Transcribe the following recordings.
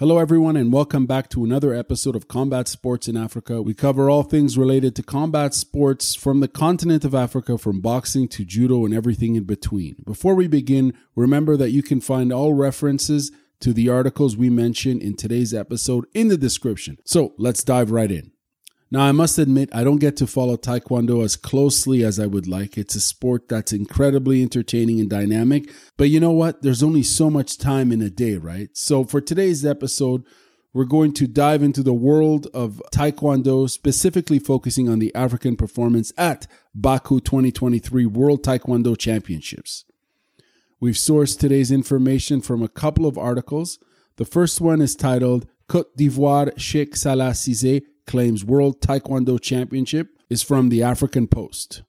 Hello, everyone, and welcome back to another episode of Combat Sports in Africa. We cover all things related to combat sports from the continent of Africa, from boxing to judo and everything in between. Before we begin, remember that you can find all references to the articles we mention in today's episode in the description. So let's dive right in. Now, I must admit, I don't get to follow Taekwondo as closely as I would like. It's a sport that's incredibly entertaining and dynamic. But you know what? There's only so much time in a day, right? So for today's episode, we're going to dive into the world of Taekwondo, specifically focusing on the African performance at Baku 2023 World Taekwondo Championships. We've sourced today's information from a couple of articles. The first one is titled Cote d'Ivoire Cheick Sallah Cisse claims World Taekwondo Championship is from the African Post.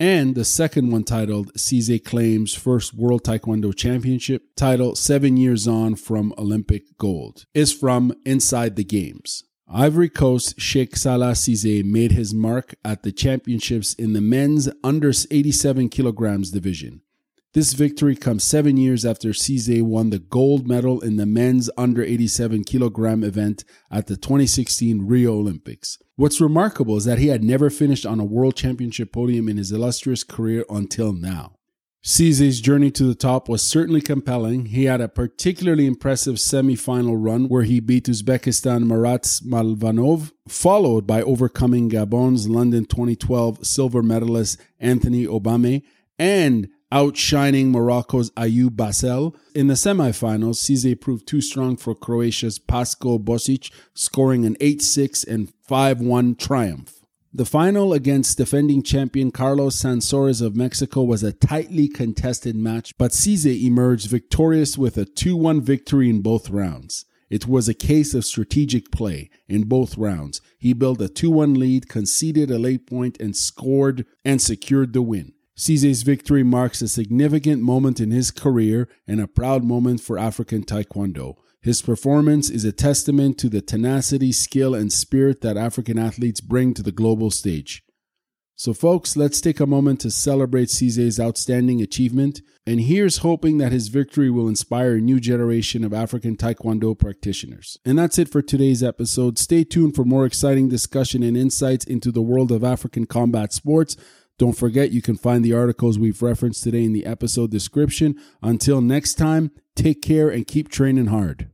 And the second one titled Cisse claims first World Taekwondo Championship title seven years on from Olympic gold is from Inside the Games. Ivory Coast Cheick Sallah Cisse made his mark at the championships in the men's under 87 kilograms division. This victory comes seven years after Cisse won the gold medal in the men's under 87 kilogram event at the 2016 Rio Olympics. What's remarkable is that he had never finished on a world championship podium in his illustrious career until now. Cisse's journey to the top was certainly compelling. He had a particularly impressive semi-final run where he beat Uzbekistan Marat Malvanov, followed by overcoming Gabon's London 2012 silver medalist Anthony Obame and outshining Morocco's Ayoub Bassel. In the semifinals, Cisse proved too strong for Croatia's Pasko Bosic, scoring an 8 6 and 5 1 triumph. The final against defending champion Carlos Sansores of Mexico was a tightly contested match, but Cisse emerged victorious with a 2 1 victory in both rounds. It was a case of strategic play in both rounds. He built a 2 1 lead, conceded a late point, and scored and secured the win. Cisse's victory marks a significant moment in his career and a proud moment for African Taekwondo. His performance is a testament to the tenacity, skill, and spirit that African athletes bring to the global stage. So, folks, let's take a moment to celebrate Cisse's outstanding achievement. And here's hoping that his victory will inspire a new generation of African Taekwondo practitioners. And that's it for today's episode. Stay tuned for more exciting discussion and insights into the world of African combat sports. Don't forget, you can find the articles we've referenced today in the episode description. Until next time, take care and keep training hard.